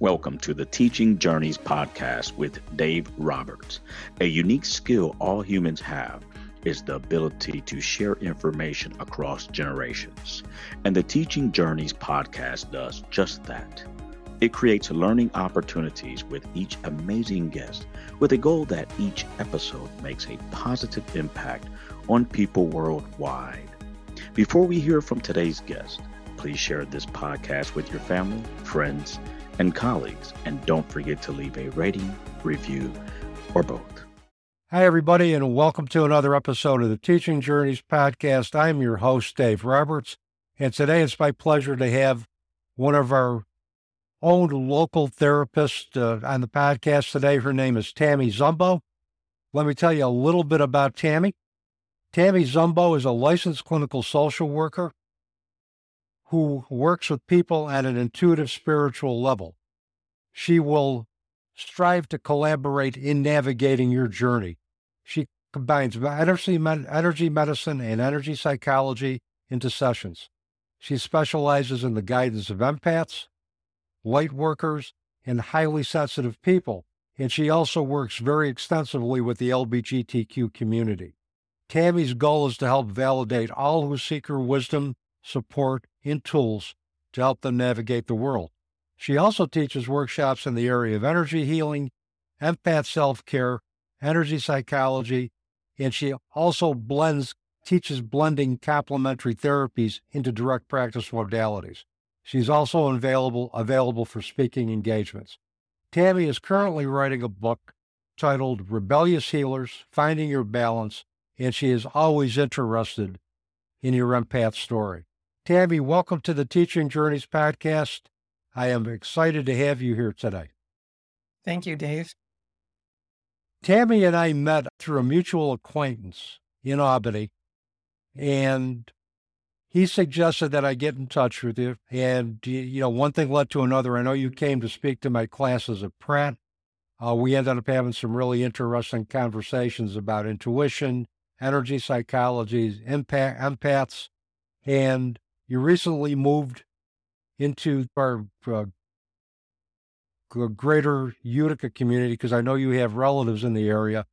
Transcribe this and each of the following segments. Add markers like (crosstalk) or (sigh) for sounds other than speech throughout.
Welcome to the Teaching Journeys podcast with Dave Roberts. A unique skill all humans have is the ability to share information across generations. And the Teaching Journeys podcast does just that. It creates learning opportunities with each amazing guest with a goal that each episode makes a positive impact on people worldwide. Before we hear from today's guest, please share this podcast with your family, friends, and colleagues. And don't forget to leave a rating, review, or both. Hi, everybody, and welcome to another episode of the Teaching Journeys podcast. I'm your host, Dave Roberts, and today it's my pleasure to have one of our own local therapists uh, on the podcast today. Her name is Tammy Zumbo. Let me tell you a little bit about Tammy. Tammy Zumbo is a licensed clinical social worker who works with people at an intuitive spiritual level. She will strive to collaborate in navigating your journey. She combines energy, energy medicine and energy psychology into sessions. She specializes in the guidance of empaths, light workers, and highly sensitive people, and she also works very extensively with the LBGTQ community. Tammy's goal is to help validate all who seek her wisdom support, and tools to help them navigate the world. She also teaches workshops in the area of energy healing, empath self care, energy psychology, and she also blends, teaches blending complementary therapies into direct practice modalities. She's also available, available for speaking engagements. Tammy is currently writing a book titled Rebellious Healers Finding Your Balance, and she is always interested in your empath story. Tammy, welcome to the Teaching Journeys podcast. I am excited to have you here today. Thank you, Dave. Tammy and I met through a mutual acquaintance in Albany, and he suggested that I get in touch with you. And, you know, one thing led to another. I know you came to speak to my classes at Pratt. Uh, we ended up having some really interesting conversations about intuition, energy psychology, empath, empaths, and you recently moved into our uh, greater Utica community because I know you have relatives in the area.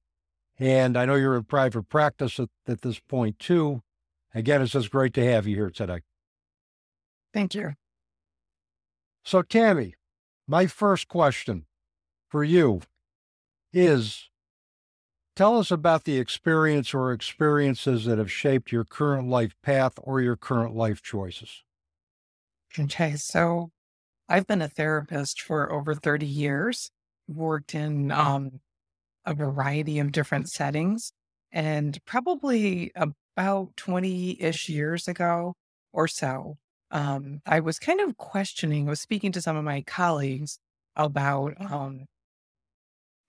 And I know you're in private practice at, at this point too. Again, it's just great to have you here today. Thank you. So, Tammy, my first question for you is Tell us about the experience or experiences that have shaped your current life path or your current life choices. Okay, so I've been a therapist for over 30 years, worked in um, a variety of different settings, and probably about 20 ish years ago or so, um, I was kind of questioning, I was speaking to some of my colleagues about um,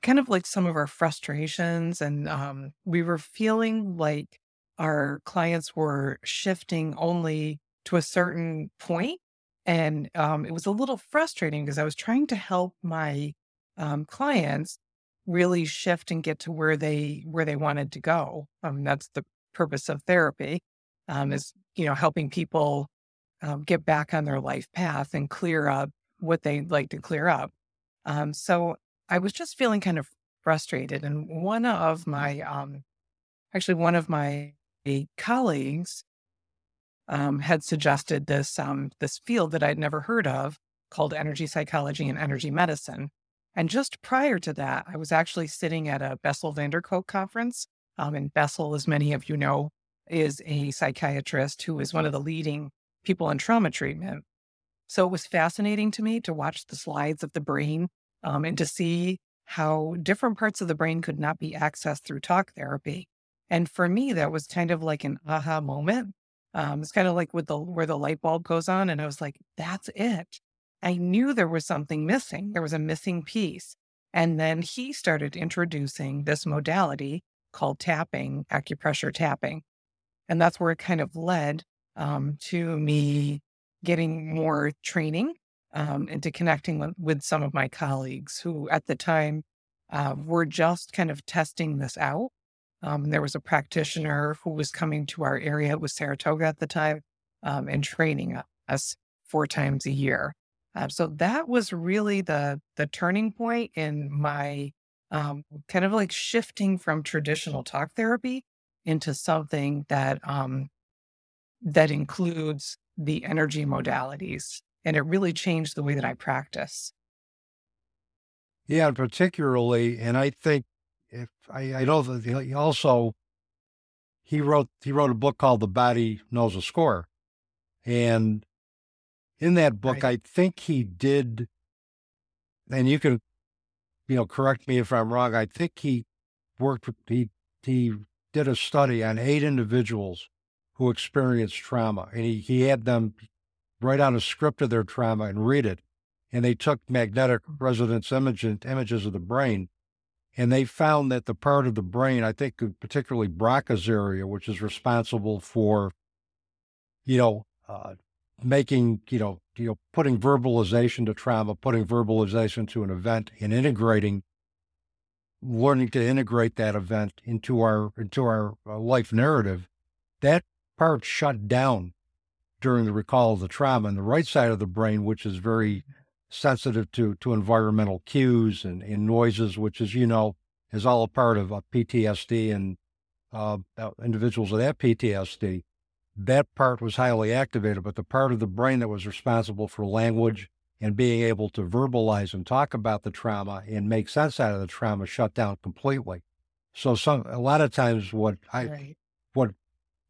kind of like some of our frustrations and um, we were feeling like our clients were shifting only to a certain point and um, it was a little frustrating because i was trying to help my um, clients really shift and get to where they where they wanted to go um, that's the purpose of therapy um, is you know helping people um, get back on their life path and clear up what they'd like to clear up um, so I was just feeling kind of frustrated. And one of my, um, actually, one of my colleagues um, had suggested this um, this field that I'd never heard of called energy psychology and energy medicine. And just prior to that, I was actually sitting at a Bessel van der Kolk conference. Um, and Bessel, as many of you know, is a psychiatrist who is one of the leading people in trauma treatment. So it was fascinating to me to watch the slides of the brain um, and to see how different parts of the brain could not be accessed through talk therapy. And for me, that was kind of like an aha moment. Um, it's kind of like with the where the light bulb goes on, and I was like, "That's it." I knew there was something missing. There was a missing piece. And then he started introducing this modality called tapping, acupressure tapping. And that's where it kind of led um, to me getting more training um, into connecting with, with, some of my colleagues who at the time uh, were just kind of testing this out. Um, there was a practitioner who was coming to our area, it was Saratoga at the time, um, and training us four times a year. Uh, so that was really the the turning point in my um, kind of like shifting from traditional talk therapy into something that um, that includes the energy modalities, and it really changed the way that I practice. Yeah, particularly, and I think if I, I know that he also he wrote he wrote a book called The Body Knows a Score, and in that book, right. I think he did, and you can, you know, correct me if I'm wrong. I think he worked with he he did a study on eight individuals who experienced trauma, and he he had them write on a script of their trauma and read it, and they took magnetic mm-hmm. resonance image, images of the brain, and they found that the part of the brain, I think particularly Broca's area, which is responsible for, you know, uh, making, you know, you know, putting verbalization to trauma, putting verbalization to an event, and integrating, learning to integrate that event into our into our uh, life narrative, that part shut down during the recall of the trauma, and the right side of the brain, which is very sensitive to to environmental cues and, and noises, which, as you know, is all a part of uh, PTSD and uh, individuals with that PTSD that part was highly activated, but the part of the brain that was responsible for language and being able to verbalize and talk about the trauma and make sense out of the trauma shut down completely. So some a lot of times what I right. what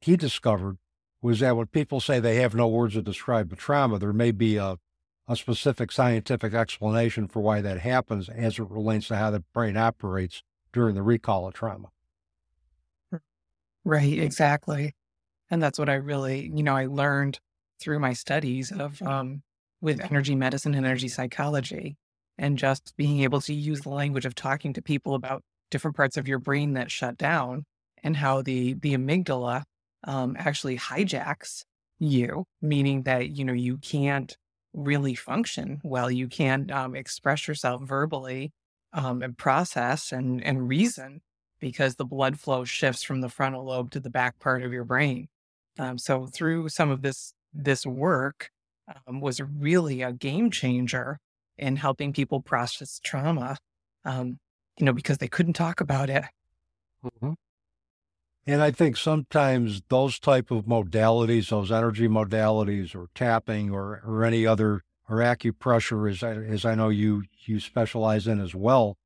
he discovered was that when people say they have no words to describe the trauma, there may be a a specific scientific explanation for why that happens as it relates to how the brain operates during the recall of trauma. Right, exactly. And that's what I really, you know, I learned through my studies of um, with energy medicine and energy psychology, and just being able to use the language of talking to people about different parts of your brain that shut down and how the the amygdala um, actually hijacks you, meaning that you know you can't really function well, you can't um, express yourself verbally um, and process and and reason because the blood flow shifts from the frontal lobe to the back part of your brain. Um, so through some of this this work um, was really a game changer in helping people process trauma. Um, you know, because they couldn't talk about it. Mm-hmm. And I think sometimes those type of modalities, those energy modalities, or tapping, or or any other, or acupressure, as I, as I know you you specialize in as well.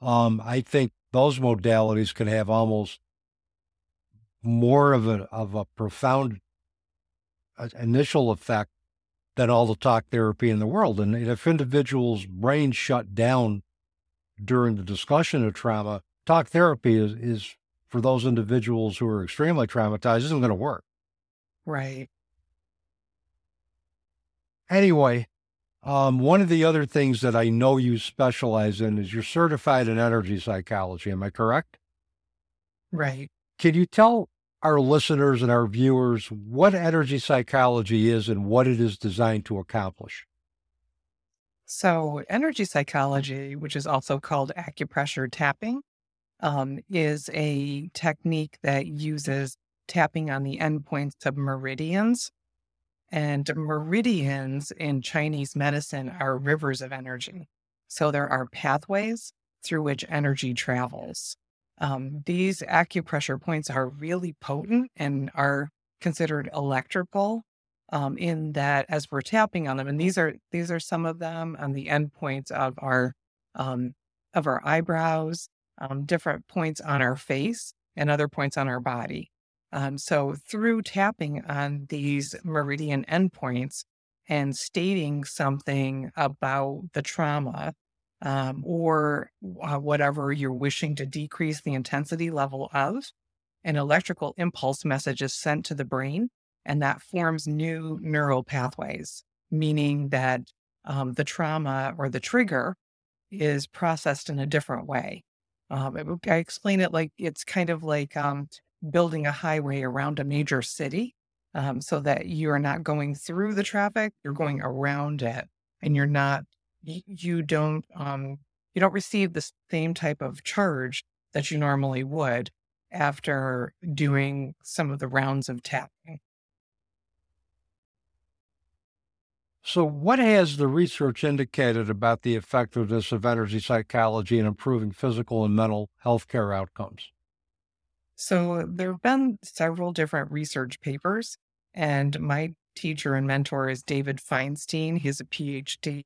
Um, I think those modalities can have almost more of a of a profound uh, initial effect than all the talk therapy in the world. And if individuals' brains shut down during the discussion of trauma, talk therapy is, is for those individuals who are extremely traumatized isn't going to work. Right. Anyway, um, one of the other things that I know you specialize in is you're certified in energy psychology. Am I correct? Right. Can you tell our listeners and our viewers what energy psychology is and what it is designed to accomplish? So, energy psychology, which is also called acupressure tapping, um, is a technique that uses tapping on the endpoints of meridians. And meridians in Chinese medicine are rivers of energy. So, there are pathways through which energy travels. Um, these acupressure points are really potent and are considered electrical um, in that as we're tapping on them, and these are these are some of them on the endpoints of our um, of our eyebrows, um, different points on our face, and other points on our body. Um, so through tapping on these meridian endpoints and stating something about the trauma um, or uh, whatever you're wishing to decrease the intensity level of, an electrical impulse message is sent to the brain, and that forms new neural pathways, meaning that um, the trauma or the trigger is processed in a different way. Um, I explain it like it's kind of like um, building a highway around a major city um, so that you're not going through the traffic, you're going around it and you're not you don't um, you don't receive the same type of charge that you normally would after doing some of the rounds of tapping. So, what has the research indicated about the effectiveness of energy psychology in improving physical and mental health care outcomes? So, there have been several different research papers, and my teacher and mentor is David Feinstein. He's a PhD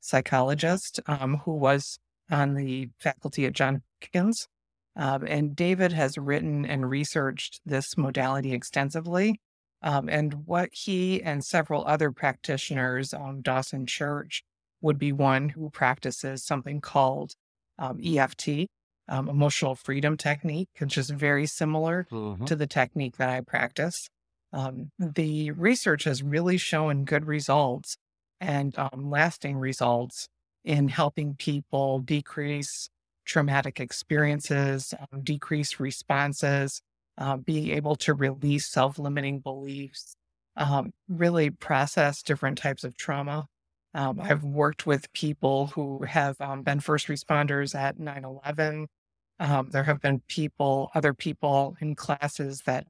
psychologist um, who was on the faculty at Johns Hopkins. Um, and David has written and researched this modality extensively. Um, and what he and several other practitioners, on Dawson Church would be one who practices something called um, EFT, um, emotional freedom technique, which is very similar mm-hmm. to the technique that I practice. Um, the research has really shown good results and um, lasting results in helping people decrease traumatic experiences, um, decrease responses, uh, being able to release self limiting beliefs, um, really process different types of trauma. Um, I've worked with people who have um, been first responders at 9 11. Um, there have been people, other people in classes that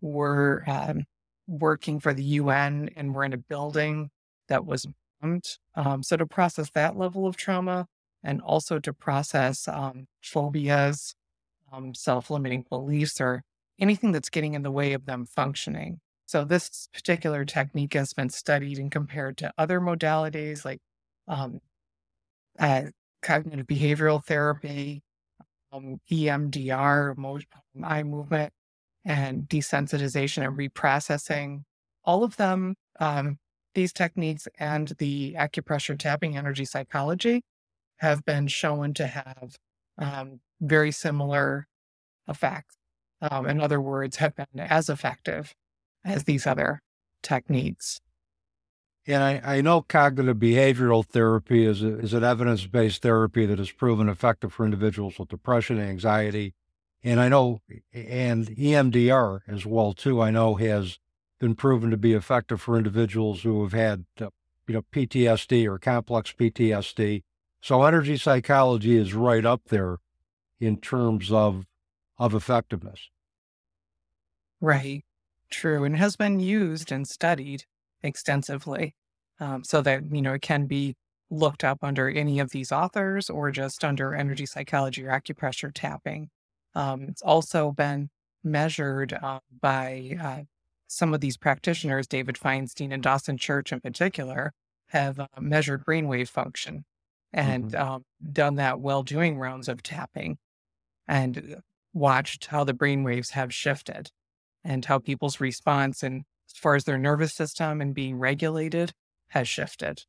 were um, working for the UN and were in a building that was bombed. Um, so to process that level of trauma and also to process um, phobias, um, self-limiting beliefs, or anything that's getting in the way of them functioning. So this particular technique has been studied and compared to other modalities like um, uh, cognitive behavioral therapy, um, EMDR, eye movement, and desensitization and reprocessing. All of them um, these techniques and the acupressure tapping energy psychology have been shown to have um, very similar effects. Um, in other words, have been as effective as these other techniques. And I, I know cognitive behavioral therapy is, a, is an evidence based therapy that has proven effective for individuals with depression anxiety. And I know, and EMDR as well, too, I know has been proven to be effective for individuals who have had, uh, you know, PTSD or complex PTSD. So energy psychology is right up there in terms of of effectiveness. Right. True. And has been used and studied extensively. Um, so that, you know, it can be looked up under any of these authors or just under energy psychology or acupressure tapping. Um, it's also been measured uh, by uh, some of these practitioners, David Feinstein and Dawson Church in particular, have uh, measured brainwave function and mm-hmm. um, done that while doing rounds of tapping and watched how the brainwaves have shifted and how people's response and as far as their nervous system and being regulated has shifted.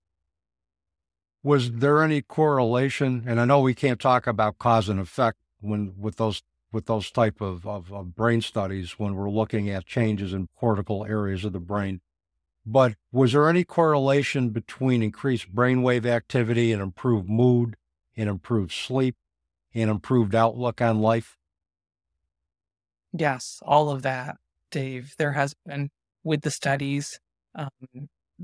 Was there any correlation? And I know we can't talk about cause and effect when with those with those type of, of, of brain studies when we're looking at changes in cortical areas of the brain. But was there any correlation between increased brainwave activity and improved mood, and improved sleep, and improved outlook on life? Yes, all of that, Dave. There has been with the studies, um,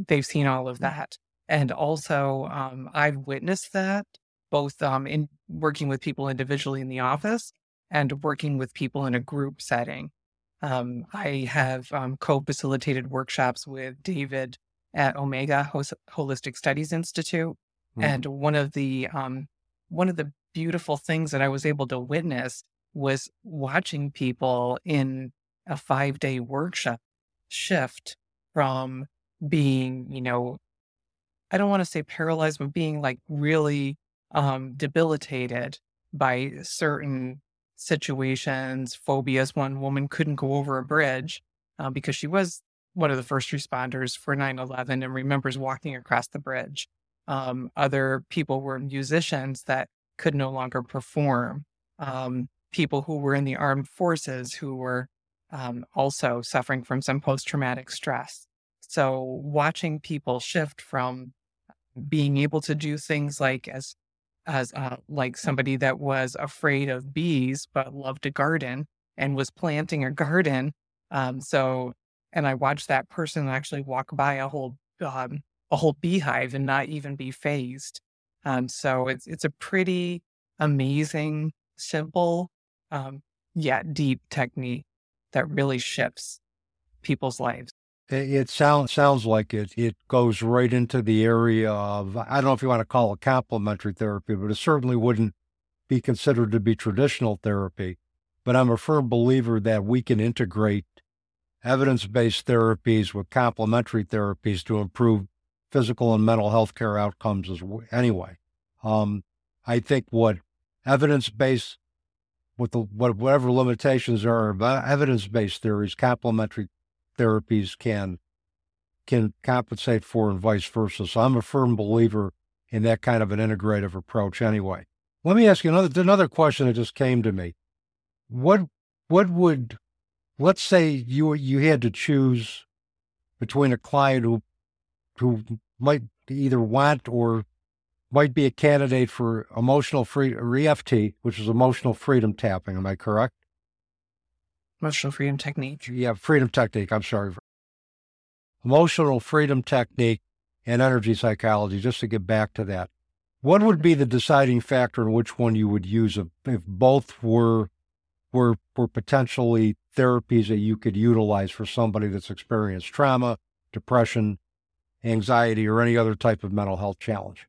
they've seen all of that. And also, um, I've witnessed that both um, in working with people individually in the office and working with people in a group setting. Um, I have um, co facilitated workshops with David at Omega Holistic Studies Institute. Mm-hmm. And one of the um, one of the beautiful things that I was able to witness was watching people in a five day workshop shift from being, you know, I don't want to say paralyzed, but being like really um, debilitated by certain situations, phobias. One woman couldn't go over a bridge uh, because she was one of the first responders for 9 11 and remembers walking across the bridge. Um, other people were musicians that could no longer perform. Um, people who were in the armed forces who were um, also suffering from some post traumatic stress. So, watching people shift from being able to do things like as as uh, like somebody that was afraid of bees but loved a garden and was planting a garden. Um, so, and I watched that person actually walk by a whole um, a whole beehive and not even be fazed. Um, so it's it's a pretty amazing, simple, um, yet deep technique that really shifts people's lives. It sounds sounds like it. It goes right into the area of I don't know if you want to call it complementary therapy, but it certainly wouldn't be considered to be traditional therapy. But I'm a firm believer that we can integrate evidence-based therapies with complementary therapies to improve physical and mental health care outcomes as anyway. Um, I think what evidence-based with whatever limitations are evidence-based theories, complementary therapies can can compensate for and vice versa. So I'm a firm believer in that kind of an integrative approach anyway. Let me ask you another another question that just came to me. What what would let's say you you had to choose between a client who who might either want or might be a candidate for emotional free or EFT, which is emotional freedom tapping. Am I correct? Emotional freedom technique. Yeah, freedom technique. I'm sorry. Emotional freedom technique and energy psychology, just to get back to that. What would be the deciding factor in which one you would use if, if both were were were potentially therapies that you could utilize for somebody that's experienced trauma, depression, anxiety, or any other type of mental health challenge?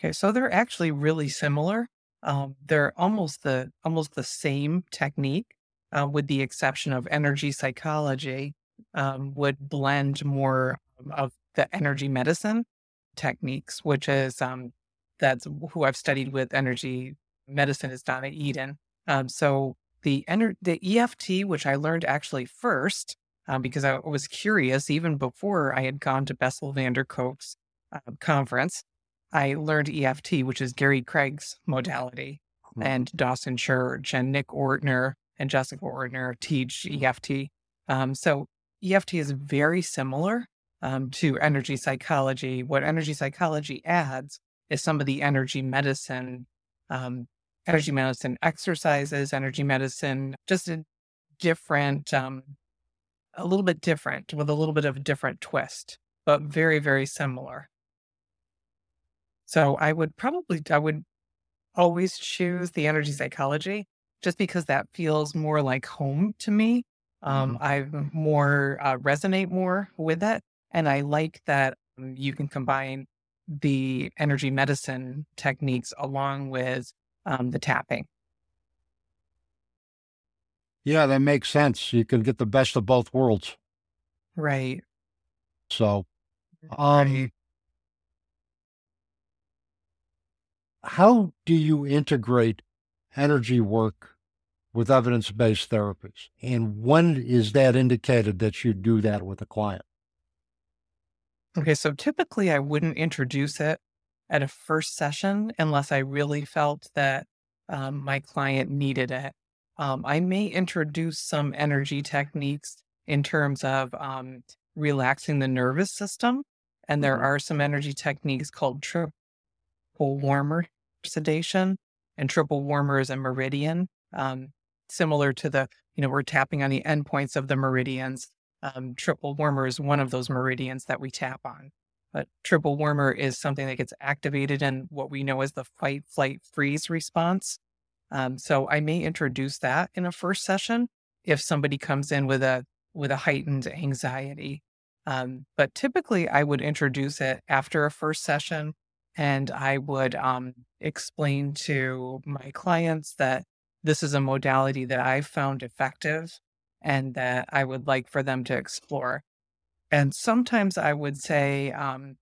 Okay, so they're actually really similar. Um, they're almost the almost the same technique, uh, with the exception of energy psychology um, would blend more of the energy medicine techniques, which is um, that's who I've studied with energy medicine is Donna Eden. Um, so the ener- the EFT, which I learned actually first, um, because I was curious even before I had gone to Bessel van der Kolk's uh, conference. I learned EFT, which is Gary Craig's modality, mm-hmm. and Dawson Church and Nick Ortner and Jessica Ortner teach EFT. Um, so EFT is very similar um, to energy psychology. What energy psychology adds is some of the energy medicine, um, energy medicine exercises, energy medicine, just a different, um, a little bit different with a little bit of a different twist, but very, very similar. So I would probably, I would always choose the energy psychology just because that feels more like home to me. Um, mm-hmm. I more uh, resonate more with it. And I like that you can combine the energy medicine techniques along with um, the tapping. Yeah, that makes sense. You can get the best of both worlds. Right. So, um, right. How do you integrate energy work with evidence based therapies? And when is that indicated that you do that with a client? Okay, so typically I wouldn't introduce it at a first session unless I really felt that um, my client needed it. Um, I may introduce some energy techniques in terms of um, relaxing the nervous system. And there mm-hmm. are some energy techniques called triple warmer sedation, and triple warmer is a meridian, um, similar to the, you know, we're tapping on the endpoints of the meridians. Um, triple warmer is one of those meridians that we tap on. But triple warmer is something that gets activated in what we know as the fight, flight, freeze response. Um, so I may introduce that in a first session if somebody comes in with a with a heightened anxiety. Um, but typically, I would introduce it after a first session and I would um, explain to my clients that this is a modality that I've found effective and that I would like for them to explore. And sometimes I would say um,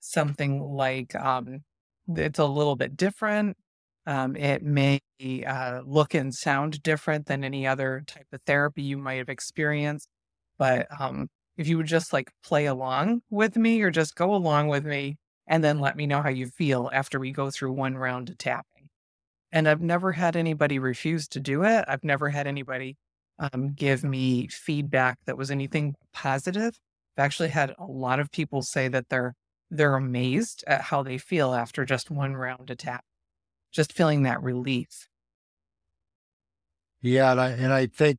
something like, um, it's a little bit different. Um, it may uh, look and sound different than any other type of therapy you might have experienced. But um, if you would just like play along with me or just go along with me, and then let me know how you feel after we go through one round of tapping. And I've never had anybody refuse to do it. I've never had anybody um, give me feedback that was anything positive. I've actually had a lot of people say that they're they're amazed at how they feel after just one round of tap, just feeling that relief. Yeah, and I, and I think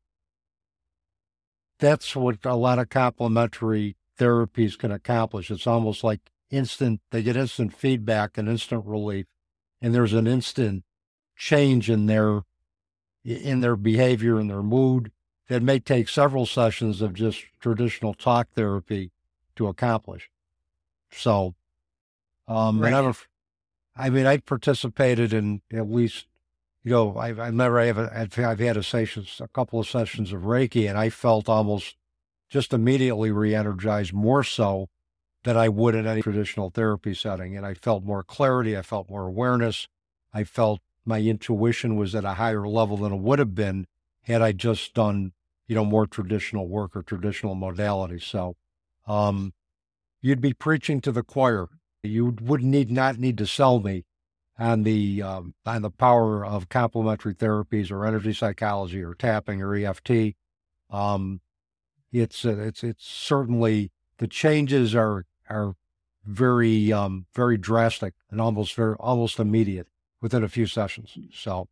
that's what a lot of complementary therapies can accomplish. It's almost like instant, they get instant feedback and instant relief. And there's an instant change in their, in their behavior and their mood that may take several sessions of just traditional talk therapy to accomplish. So, um, right. and I've, I mean, I participated in at least, you know, I've, I've never, I have, I've, I've had a sessions, a couple of sessions of Reiki, and I felt almost just immediately re-energized more so than I would in any traditional therapy setting. And I felt more clarity. I felt more awareness. I felt my intuition was at a higher level than it would have been had I just done, you know, more traditional work or traditional modalities. So, um, you'd be preaching to the choir. You would need not need to sell me on the um, on the power of complementary therapies or energy psychology or tapping or EFT. Um, it's uh, it's it's certainly the changes are are very um, very drastic and almost very almost immediate within a few sessions. So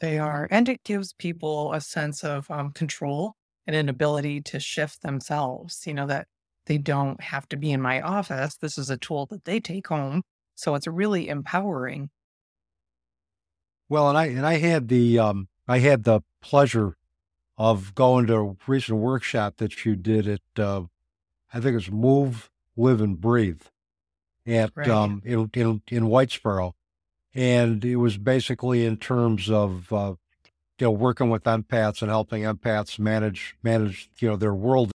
they are, and it gives people a sense of um, control and an ability to shift themselves. You know that they don't have to be in my office. This is a tool that they take home, so it's really empowering. Well, and I and I had the um, I had the pleasure of going to a recent workshop that you did at uh, I think it's Move, Live, and Breathe at right. um, in, in, in Whitesboro, and it was basically in terms of uh, you know working with empaths and helping empaths manage manage you know their world.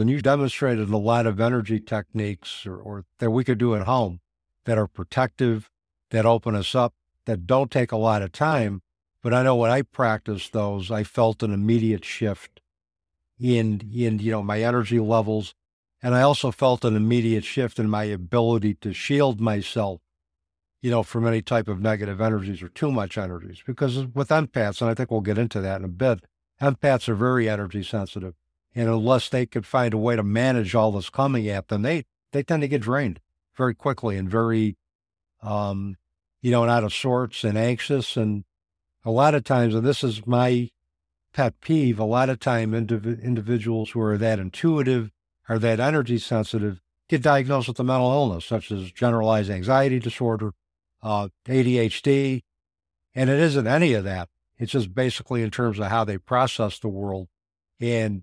And you demonstrated a lot of energy techniques or, or that we could do at home that are protective, that open us up, that don't take a lot of time. But I know when I practiced those, I felt an immediate shift in in you know my energy levels and I also felt an immediate shift in my ability to shield myself, you know, from any type of negative energies or too much energies. Because with empaths, and I think we'll get into that in a bit, empaths are very energy sensitive. And unless they could find a way to manage all this coming at them, they, they tend to get drained very quickly and very, um, you know, and out of sorts and anxious. And a lot of times, and this is my pet peeve, a lot of time indiv- individuals who are that intuitive are that energy sensitive get diagnosed with a mental illness, such as generalized anxiety disorder, uh, ADHD. And it isn't any of that. It's just basically in terms of how they process the world and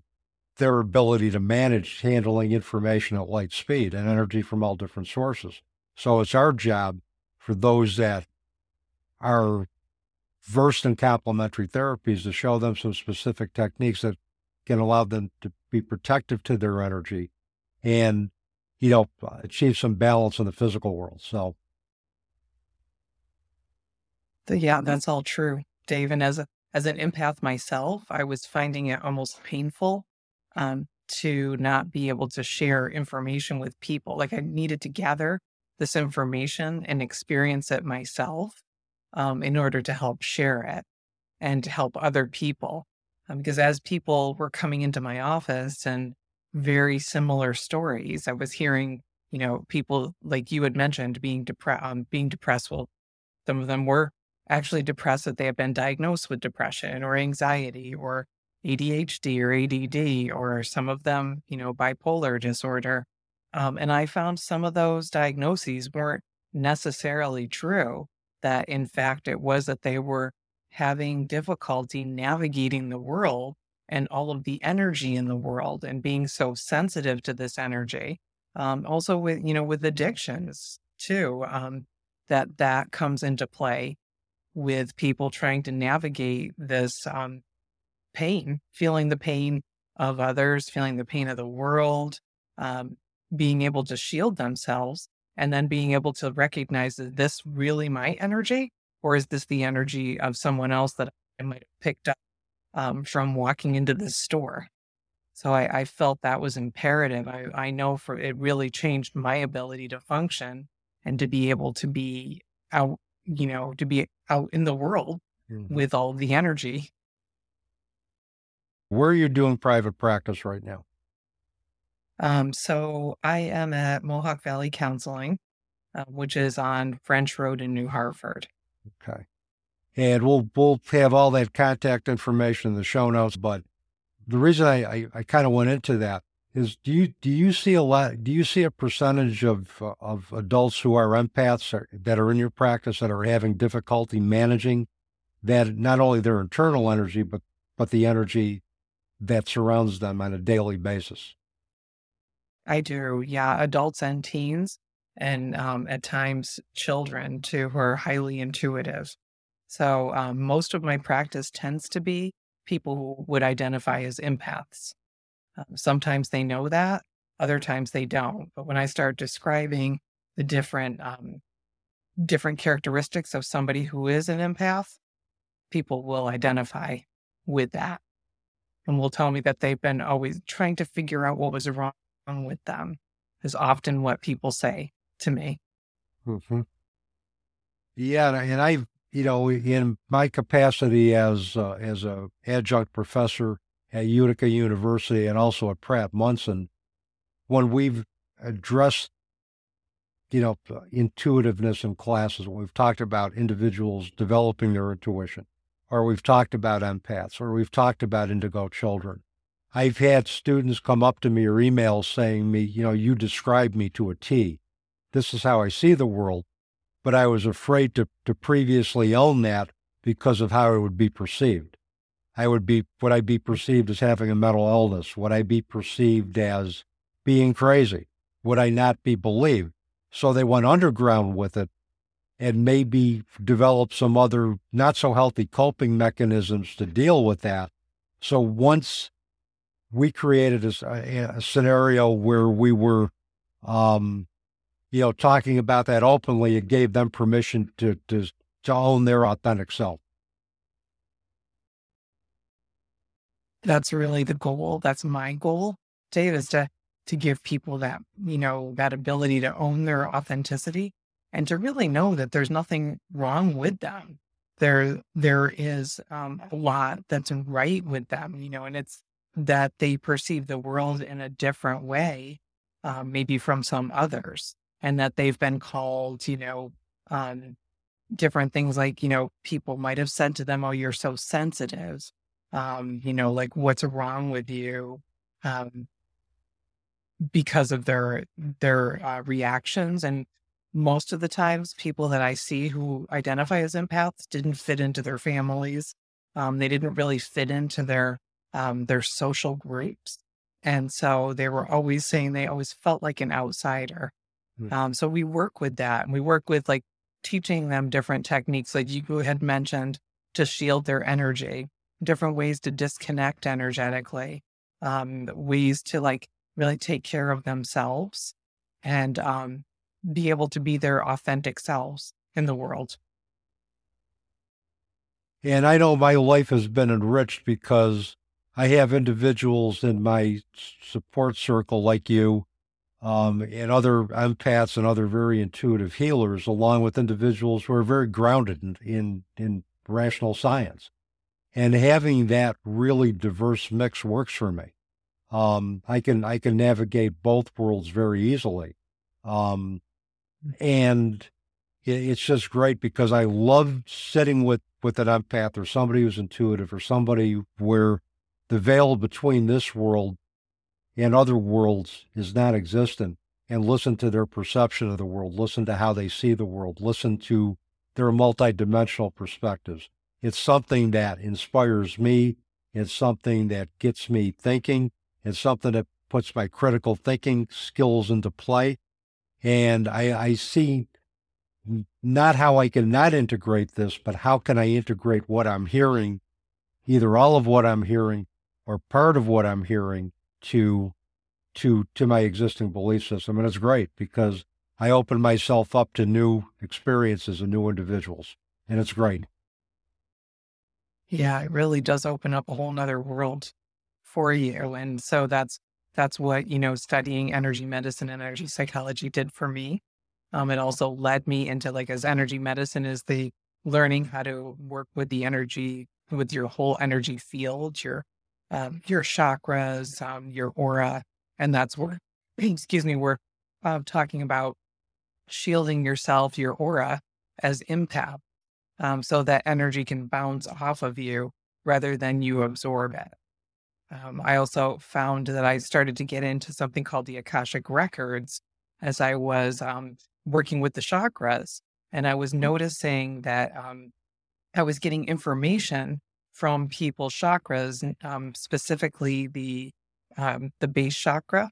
their ability to manage handling information at light speed and energy from all different sources. So it's our job for those that are versed in complementary therapies to show them some specific techniques that can allow them to be protective to their energy and, you know, achieve some balance in the physical world. So, yeah, that's all true, Dave. And as a as an empath myself, I was finding it almost painful um, to not be able to share information with people. Like I needed to gather this information and experience it myself um, in order to help share it and to help other people um, because as people were coming into my office and very similar stories, I was hearing, you know, people like you had mentioned being depressed, um, being depressed. Well, some of them were actually depressed that they had been diagnosed with depression or anxiety or ADHD or ADD, or some of them, you know, bipolar disorder. Um, and I found some of those diagnoses weren't necessarily true. That in fact, it was that they were having difficulty navigating the world and all of the energy in the world and being so sensitive to this energy. Um, also with, you know, with addictions too, um, that that comes into play with people trying to navigate this um, pain, feeling the pain of others, feeling the pain of the world, um, being able to shield themselves, and then being able to recognize that this really my energy or is this the energy of someone else that I might have picked up um, from walking into this store? So I, I felt that was imperative. I, I know for it really changed my ability to function and to be able to be out, you know, to be out in the world mm-hmm. with all the energy. Where are you doing private practice right now? Um, so I am at Mohawk Valley Counseling, uh, which is on French Road in New Hartford. Okay. And we'll we'll have all that contact information in the show notes. But the reason I, I, I kind of went into that is do you do you see a lot do you see a percentage of of adults who are empaths or, that are in your practice that are having difficulty managing that not only their internal energy but but the energy that surrounds them on a daily basis. I do. Yeah. Adults and teens, and um, at times children too, who are highly intuitive. So um, most of my practice tends to be people who would identify as empaths. Um, sometimes they know that, other times they don't. But when I start describing the different um, different characteristics of somebody who is an empath, people will identify with that and will tell me that they've been always trying to figure out what was wrong with them is often what people say to me. Mm-hmm. Yeah, and I, you know, in my capacity as uh, as a adjunct professor at Utica University and also at Pratt Munson, when we've addressed, you know, intuitiveness in classes, when we've talked about individuals developing their intuition, or we've talked about empaths, or we've talked about indigo children, I've had students come up to me or emails saying me, you know, you described me to a T. This is how I see the world. But I was afraid to, to previously own that because of how it would be perceived. I would be, would I be perceived as having a mental illness? Would I be perceived as being crazy? Would I not be believed? So they went underground with it and maybe developed some other not so healthy coping mechanisms to deal with that. So once we created a, a scenario where we were, um, you know, talking about that openly. It gave them permission to to to own their authentic self. That's really the goal. That's my goal, Dave, is to to give people that you know that ability to own their authenticity and to really know that there's nothing wrong with them. There there is um, a lot that's right with them, you know, and it's that they perceive the world in a different way, um, maybe from some others, and that they've been called, you know, um, different things like, you know, people might have said to them, Oh, you're so sensitive. Um, you know, like what's wrong with you? Um, because of their their uh, reactions and most of the times people that i see who identify as empaths didn't fit into their families um, they didn't really fit into their um, their social groups. And so they were always saying they always felt like an outsider. Mm. Um, so we work with that and we work with like teaching them different techniques, like you had mentioned, to shield their energy, different ways to disconnect energetically, um, ways to like really take care of themselves and um, be able to be their authentic selves in the world. And I know my life has been enriched because I have individuals in my support circle like you um, and other empaths and other very intuitive healers, along with individuals who are very grounded in, in, in rational science. And having that really diverse mix works for me. Um, I can I can navigate both worlds very easily, um, and it, it's just great because I love sitting with with an empath or somebody who's intuitive or somebody where the veil between this world and other worlds is not existent and listen to their perception of the world, listen to how they see the world, listen to their multidimensional perspectives. It's something that inspires me. It's something that gets me thinking. It's something that puts my critical thinking skills into play. And I, I see not how I can not integrate this, but how can I integrate what I'm hearing, either all of what I'm hearing or part of what I'm hearing to to to my existing belief system. And it's great because I open myself up to new experiences and new individuals. And it's great. Yeah, it really does open up a whole nother world for you. And so that's that's what, you know, studying energy medicine and energy psychology did for me. Um, it also led me into like as energy medicine is the learning how to work with the energy with your whole energy field, your um, your chakras, um, your aura. And that's where, (clears throat) excuse me, we're uh, talking about shielding yourself, your aura as empath. Um, so that energy can bounce off of you rather than you absorb it. Um, I also found that I started to get into something called the Akashic Records as I was um, working with the chakras. And I was mm. noticing that um, I was getting information from people's chakras, um, specifically the um, the base chakra,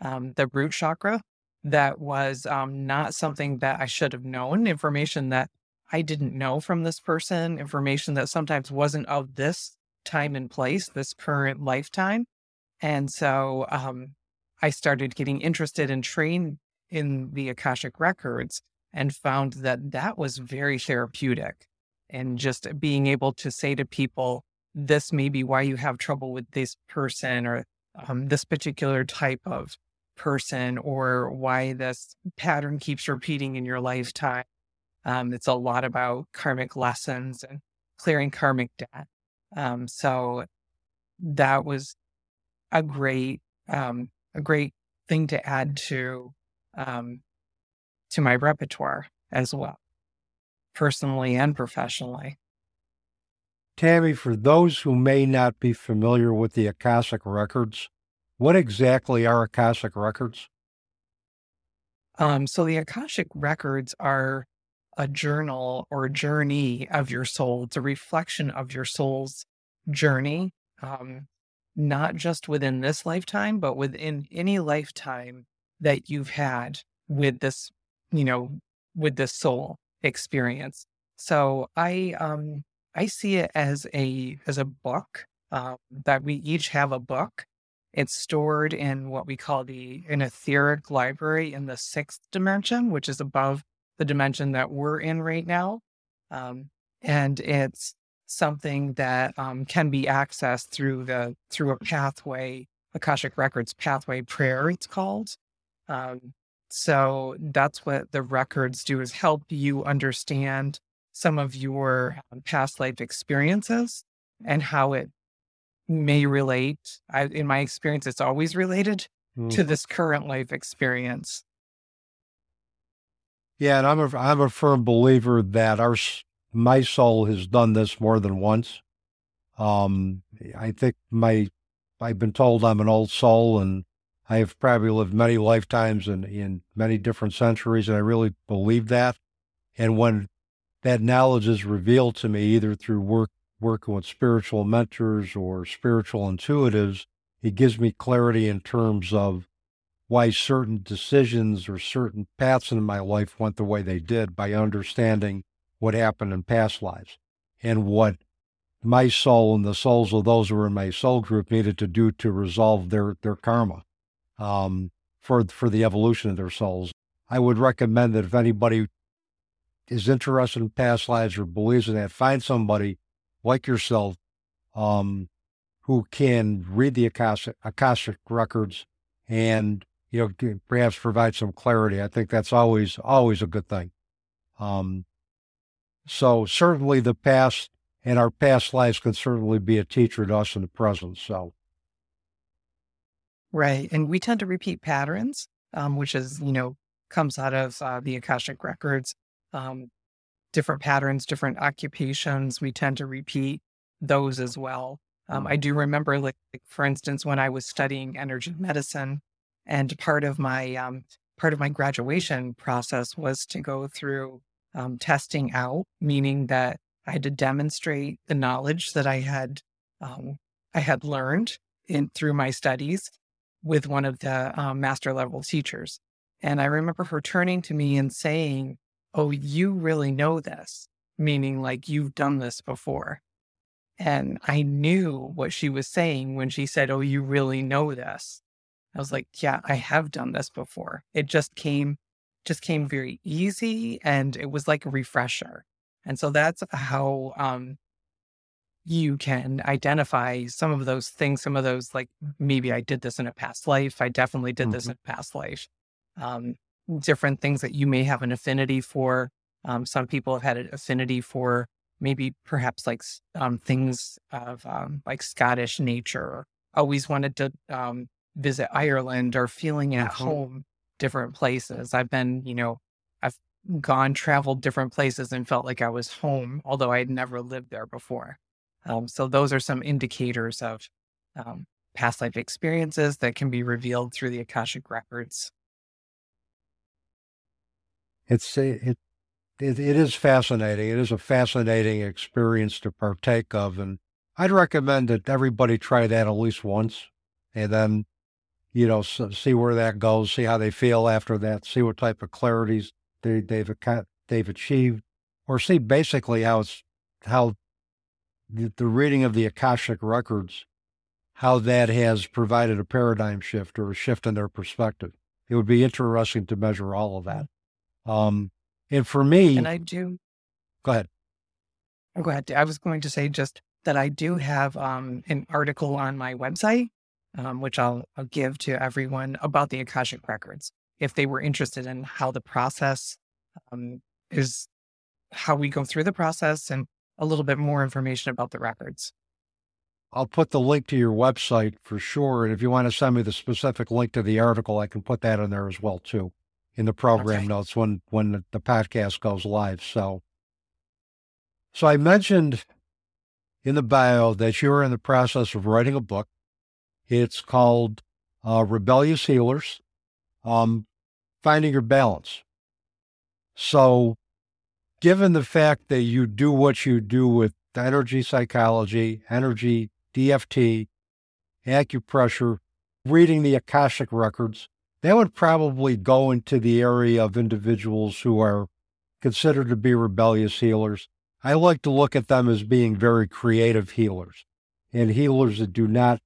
um, the root chakra. That was um, not something that I should have known. Information that I didn't know from this person. Information that sometimes wasn't of this time and place, this current lifetime. And so um, I started getting interested and trained in the Akashic records and found that that was very therapeutic and just being able to say to people, this may be why you have trouble with this person or um, this particular type of person or why this pattern keeps repeating in your lifetime. Um, it's a lot about karmic lessons and clearing karmic debt. Um, so that was a great, um, a great thing to add to, um, to my repertoire as well personally and professionally. Tammy, for those who may not be familiar with the Akashic records, what exactly are Akashic records? Um, so the Akashic records are a journal or journey of your soul. It's a reflection of your soul's journey, um, not just within this lifetime, but within any lifetime that you've had with this, you know, with this soul experience. So I um I see it as a as a book uh, that we each have a book. It's stored in what we call the an etheric library in the sixth dimension, which is above the dimension that we're in right now, um, and it's something that um, can be accessed through the through a pathway, Akashic Records pathway prayer. It's called. Um, so that's what the records do is help you understand some of your past life experiences and how it may relate. I, in my experience, it's always related mm. to this current life experience. Yeah, and I'm a I'm a firm believer that our my soul has done this more than once. Um, I think my I've been told I'm an old soul, and I have probably lived many lifetimes in, in many different centuries, and I really believe that. And when that knowledge is revealed to me, either through work working with spiritual mentors or spiritual intuitives, it gives me clarity in terms of why certain decisions or certain paths in my life went the way they did by understanding what happened in past lives and what my soul and the souls of those who were in my soul group needed to do to resolve their, their karma um, for for the evolution of their souls. I would recommend that if anybody is interested in past lives or believes in that, find somebody like yourself um, who can read the Akashic, Akashic records and you know perhaps provide some clarity. I think that's always always a good thing. Um, so certainly the past and our past lives can certainly be a teacher to us in the present. So Right. And we tend to repeat patterns, um, which is, you know, comes out of uh, the Akashic records. Um, different patterns, different occupations. We tend to repeat those as well. Um, I do remember, like, like, for instance, when I was studying energy medicine, and part of my um, part of my graduation process was to go through um, testing out, meaning that I had to demonstrate the knowledge that I had um, I had learned in through my studies with one of the um, master level teachers. And I remember her turning to me and saying, Oh, you really know this, meaning like you've done this before. And I knew what she was saying when she said, Oh, you really know this. I was like, Yeah, I have done this before. It just came, just came very easy and it was like a refresher. And so that's how um, you can identify some of those things, some of those, like maybe I did this in a past life. I definitely did this mm-hmm. in a past life. Um, different things that you may have an affinity for. Um, some people have had an affinity for maybe perhaps like um, things of um, like Scottish nature, always wanted to um, visit Ireland or feeling at mm-hmm. home different places. I've been, you know, I've gone, traveled different places and felt like I was home, although I had never lived there before. Um, so those are some indicators of um, past life experiences that can be revealed through the Akashic records. It's it, it it is fascinating. It is a fascinating experience to partake of, and I'd recommend that everybody try that at least once and then, you know, see where that goes, see how they feel after that, see what type of clarities they, they've, they've achieved, or see basically how it's, how the, the reading of the Akashic records, how that has provided a paradigm shift or a shift in their perspective. It would be interesting to measure all of that. Um, and for me, and I do. Go ahead. Oh, go ahead. I was going to say just that I do have um, an article on my website, um, which I'll, I'll, give to everyone about the Akashic records if they were interested in how the process um, is, how we go through the process, and a little bit more information about the records. I'll put the link to your website for sure. And if you want to send me the specific link to the article, I can put that in there as well too, in the program okay. notes when when the, podcast goes live. So, so I mentioned in the bio that you're in the process of writing a book. It's called uh, Rebellious Healers, um, Finding Your Balance. So, given the fact that you do what you do with energy psychology, energy EFT, acupressure, reading the Akashic records, that would probably go into the area of individuals who are considered to be rebellious healers. I like to look at them as being very creative healers and healers that do not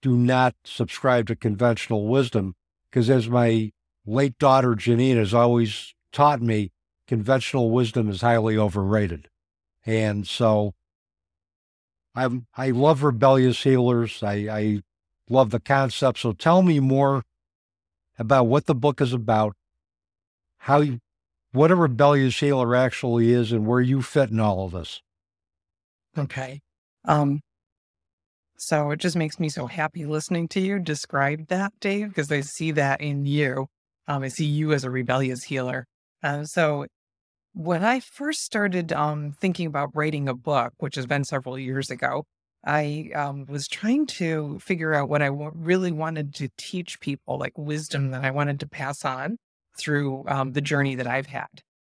do not subscribe to conventional wisdom because as my late daughter Janine has always taught me conventional wisdom is highly overrated. And so I I love rebellious healers. I, I love the concept. So tell me more about what the book is about, how you, what a rebellious healer actually is, and where you fit in all of this. Okay. Um, so it just makes me so happy listening to you describe that, Dave, because I see that in you. Um, I see you as a rebellious healer. Um, so when I first started um, thinking about writing a book, which has been several years ago, I um, was trying to figure out what I w- really wanted to teach people, like wisdom that I wanted to pass on through um, the journey that I've had.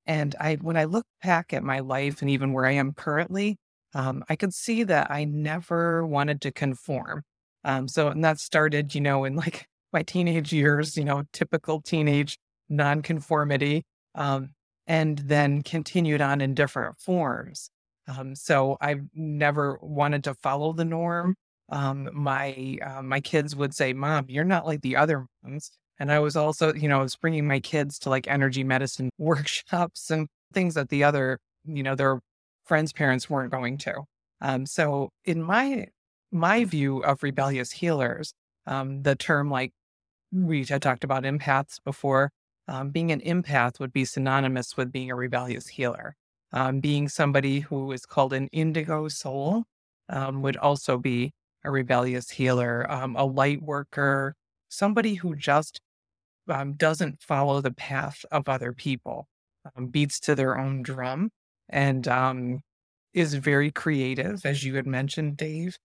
And I, when I look back at my life and even where I am currently, um, I could see that I never wanted to conform. Um, so, and that started, you know, in like my teenage years, you know, typical teenage nonconformity. Um, and then continued on in different forms. Um, so I've never wanted to follow the norm. Um, my uh, my kids would say, "Mom, you're not like the other moms." And I was also, you know, I was bringing my kids to like energy medicine (laughs) workshops and things that the other, you know, their friends' parents weren't going to. Um, so in my my view of rebellious healers, um, the term like we had talked about empaths before, um, being an empath would be synonymous with being a rebellious healer. Um, being somebody who is called an indigo soul um, would also be a rebellious healer, um, a light worker, somebody who just um, doesn't follow the path of other people, um, beats to their own drum, and is very creative, as you had mentioned, Dave.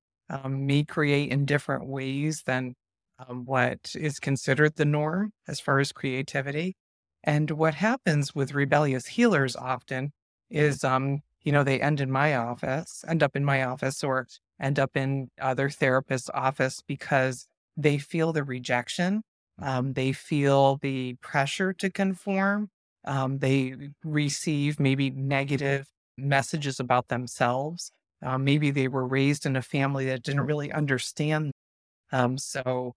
may create in different ways than um, what is considered the norm as far as creativity. And what happens with rebellious healers often is, um, you know, they end in my office, end up in my office, or end up in other therapists' office because they feel the rejection. Um, they feel the pressure to conform. Um, they receive maybe negative messages about themselves. Uh, maybe they were raised in a family that didn't really understand. Um, so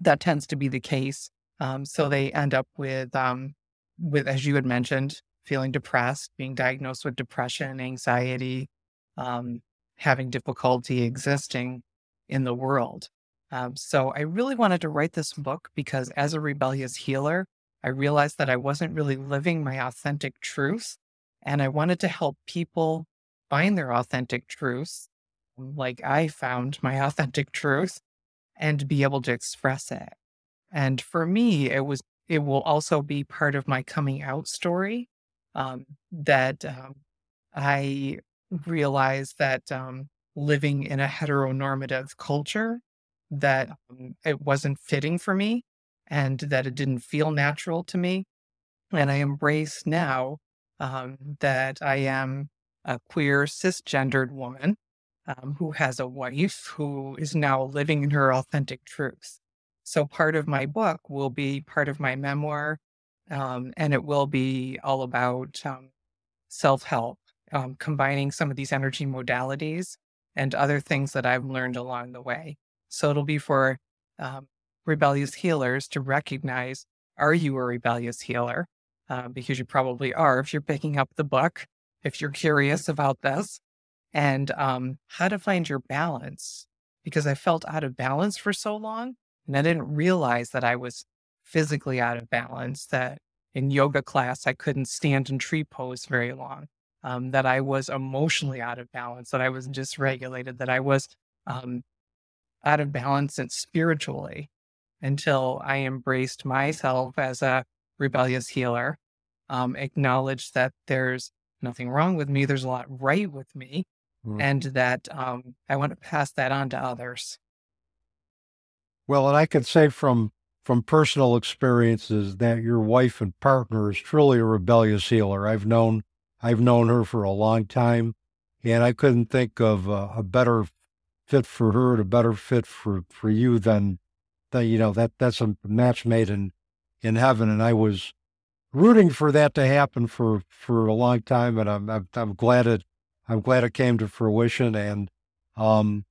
that tends to be the case. Um, so they end up with, um, with as you had mentioned, feeling depressed, being diagnosed with depression, anxiety, um, having difficulty existing in the world. Um, so I really wanted to write this book because as a rebellious healer, I realized that I wasn't really living my authentic truth. And I wanted to help people find their authentic truths, like I found my (laughs) authentic truth and be able to express it. And for me, it was, it will also be part of my coming out story um, that um, I realized that um, living in a heteronormative culture, that um, it wasn't fitting for me and that it didn't feel natural to me. And I embrace now um, that I am a queer cisgendered woman um, who has a wife who is now living in her authentic truth. So part of my book will be part of my memoir, um, and it will be all about um, self help, um, combining some of these energy modalities and other things that I've learned along the way. So it'll be for um, rebellious healers to recognize are you a rebellious healer? Uh, because you probably are if you're picking up the book, if you're curious about this, and um, how to find your balance. Because I felt out of balance for so long, and I didn't realize that I was physically out of balance, that in yoga class, I couldn't stand in tree pose very long, um, that I was emotionally out of balance, that I was dysregulated, that I was um, out of balance and spiritually until I embraced myself as a rebellious healer, um, acknowledged that there's nothing wrong with me, there's a lot right with me, mm. and that um, I want to pass that on to others. Well, and I can say from from personal experiences that your wife and partner is truly a rebellious healer. I've known I've known her for a long time, and I couldn't think of a, a better fit for her, and a better fit for for you than that. You know that that's a match made in in heaven, and I was rooting for that to happen for for a long time, and I'm I'm, I'm glad it I'm glad it came to fruition, and um,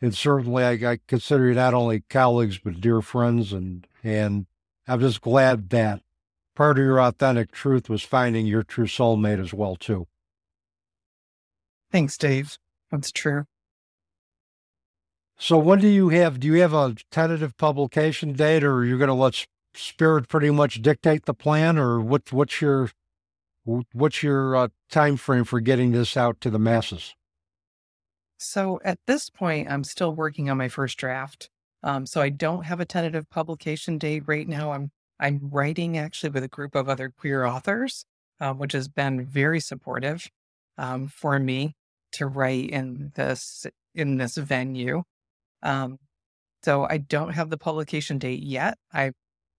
and certainly I, I consider you not only colleagues but dear friends, and and I'm just glad that part of your authentic truth was finding your true soulmate as well too. Thanks, Dave. That's true. So when do you have? Do you have a tentative publication date, or are you going to let spirit pretty much dictate the plan, or what? What's your what's your uh, time frame for getting this out to the masses? So at this point, I'm still working on my first draft. Um, so I don't have a tentative publication date right now. I'm I'm writing actually with a group of other queer authors, um, which has been very supportive um, for me to write in this in this venue. Um, so I don't have the publication date yet. I'm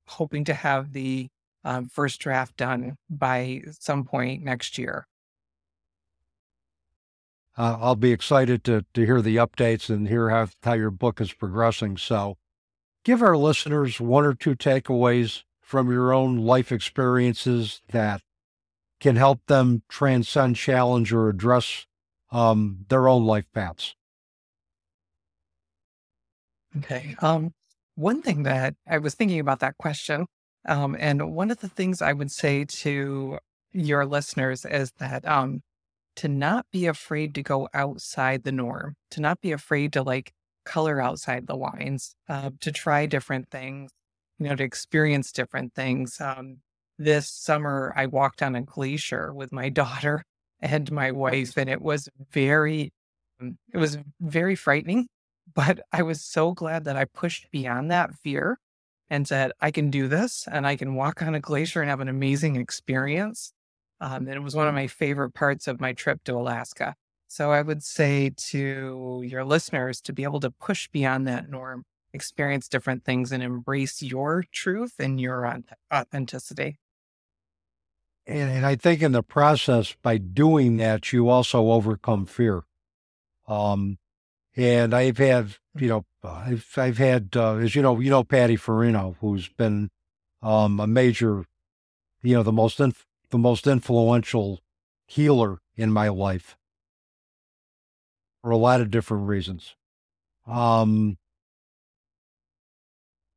hoping to have the um, first draft done by some point next year uh, I'll be excited to, to hear the updates and hear how, how your book is progressing. So, give our listeners one or two takeaways from your own life experiences that can help them transcend challenge or address um, their own life paths. Okay. Um, one thing that I was thinking about that question, um, and one of the things I would say to your listeners is that um, to not be afraid to go outside the norm, to not be afraid to like color outside the lines, uh, to try different things, you know, to experience different things. Um, this summer, I walked on a glacier with my (laughs) daughter and my wife, and it was very, um, it was very frightening. But I was so glad that I pushed beyond that fear and said, I can do this and I can walk on a glacier and have an amazing experience. Um, and it was one of my favorite parts of my trip to Alaska. So I would say to your listeners to be able to push beyond that norm, experience different things, and embrace your truth and your authenticity. And, and I think in the process, by doing that, you also overcome fear. Um, and I've had, you know, I've I've had, uh, as you know, you know, Patty Farino, who's been um, a major, you know, the most inf- the most influential healer in my life for a lot of different reasons. Um,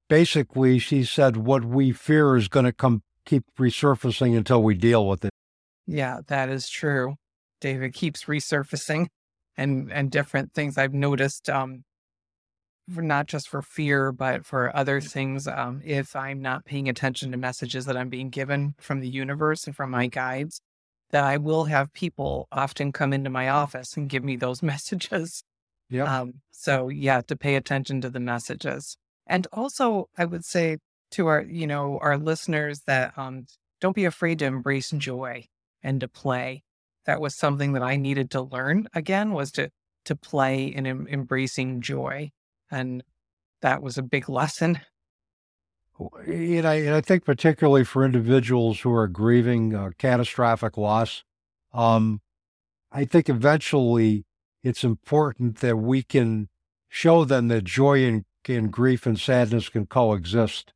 basically, she said, what we fear is going to come keep resurfacing until we deal with it. Yeah, that is true. David keeps resurfacing and and different things I've noticed um for not just for fear, but for other things. Um, if I'm not paying attention to messages that I'm being given from the universe and from my guides, that I will have people often come into my office and give me those (laughs) messages. Yeah. Um, so yeah, to pay attention to the messages, and also I would say to our, you know, our listeners that um, don't be afraid to embrace joy and to play. That was something that I needed to learn again was to to play and em- embracing joy and that was a big lesson. And I, and I think particularly for individuals who are grieving catastrophic loss, um, I think eventually it's important that we can show them that joy and, and grief and sadness can coexist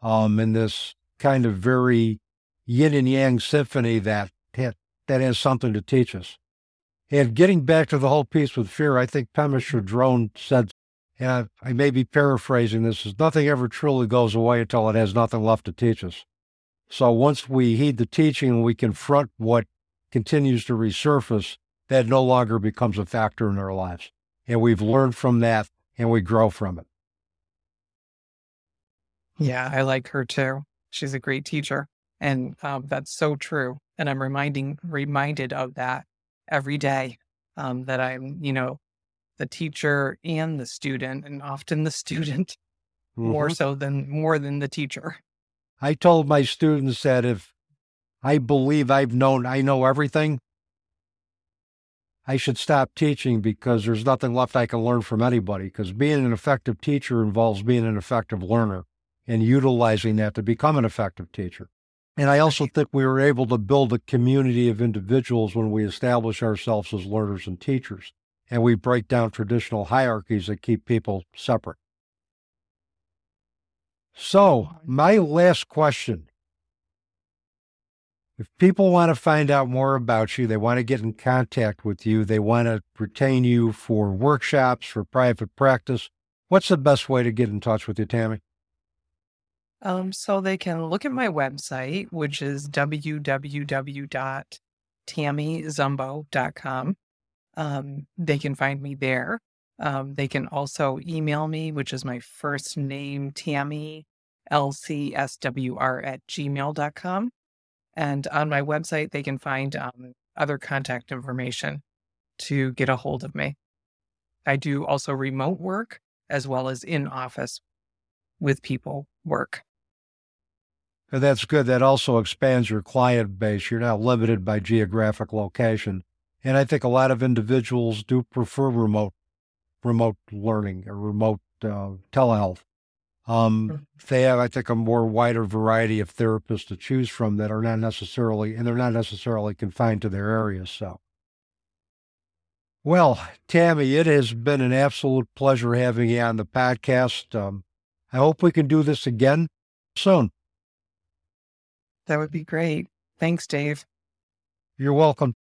um, in this kind of very yin and yang symphony that, that has something to teach us. And getting back to the whole piece with fear, I think Pema Chodron said, and I, may be paraphrasing this, is nothing ever truly goes away until it has nothing left to teach us. So once we heed the teaching we confront what continues to resurface, that no longer becomes a factor in our lives. And we've learned from that and we grow from it. Yeah, I like her too. She's a great teacher. And um, that's so true. And I'm reminding reminded of that every day um, that I'm, you know, the teacher and the student, and often the (laughs) student mm-hmm. more so than more than the teacher. I told my students that if I believe I've known I know everything, I should stop teaching because there's nothing left I can learn from anybody. Because being an effective teacher involves being an effective learner and utilizing that to become an effective teacher. And I also think we were able to build a community of individuals when we establish ourselves as learners and teachers. And we break down traditional hierarchies that keep people separate. So, my last question if people want to find out more about you, they want to get in contact with you, they want to retain you for workshops, for private practice, what's the best way to get in touch with you, Tammy? Um, so they can look at my website, which is www.tammyzumbo.com. Um, they can find me there. Um, they can also email me, which is my first name, Tammy, lcswr at gmail.com. And on my website, they can find um, other contact information to get a hold of me. I do also remote work as well as in office with people work. That's good. That also expands your client base. You're not limited by geographic location. And I think a lot of individuals do prefer remote remote learning or remote uh, telehealth. Um, mm-hmm. they have, I think, a more wider variety of therapists to choose from that are not necessarily, and they're not necessarily confined to their areas. So, well, Tammy, it has been an absolute pleasure having you on the podcast. Um, I hope we can do this again soon. That would be great. Thanks, Dave. You're welcome.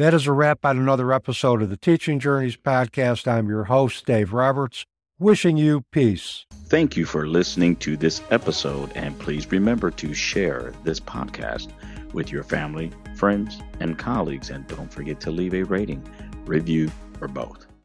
That is a wrap on another episode of the Teaching Journeys podcast. I'm your host, Dave Roberts, wishing you peace. Thank you for listening to this episode, and please remember to share this podcast with your family, friends, and colleagues. And don't forget to leave a rating, review, or both.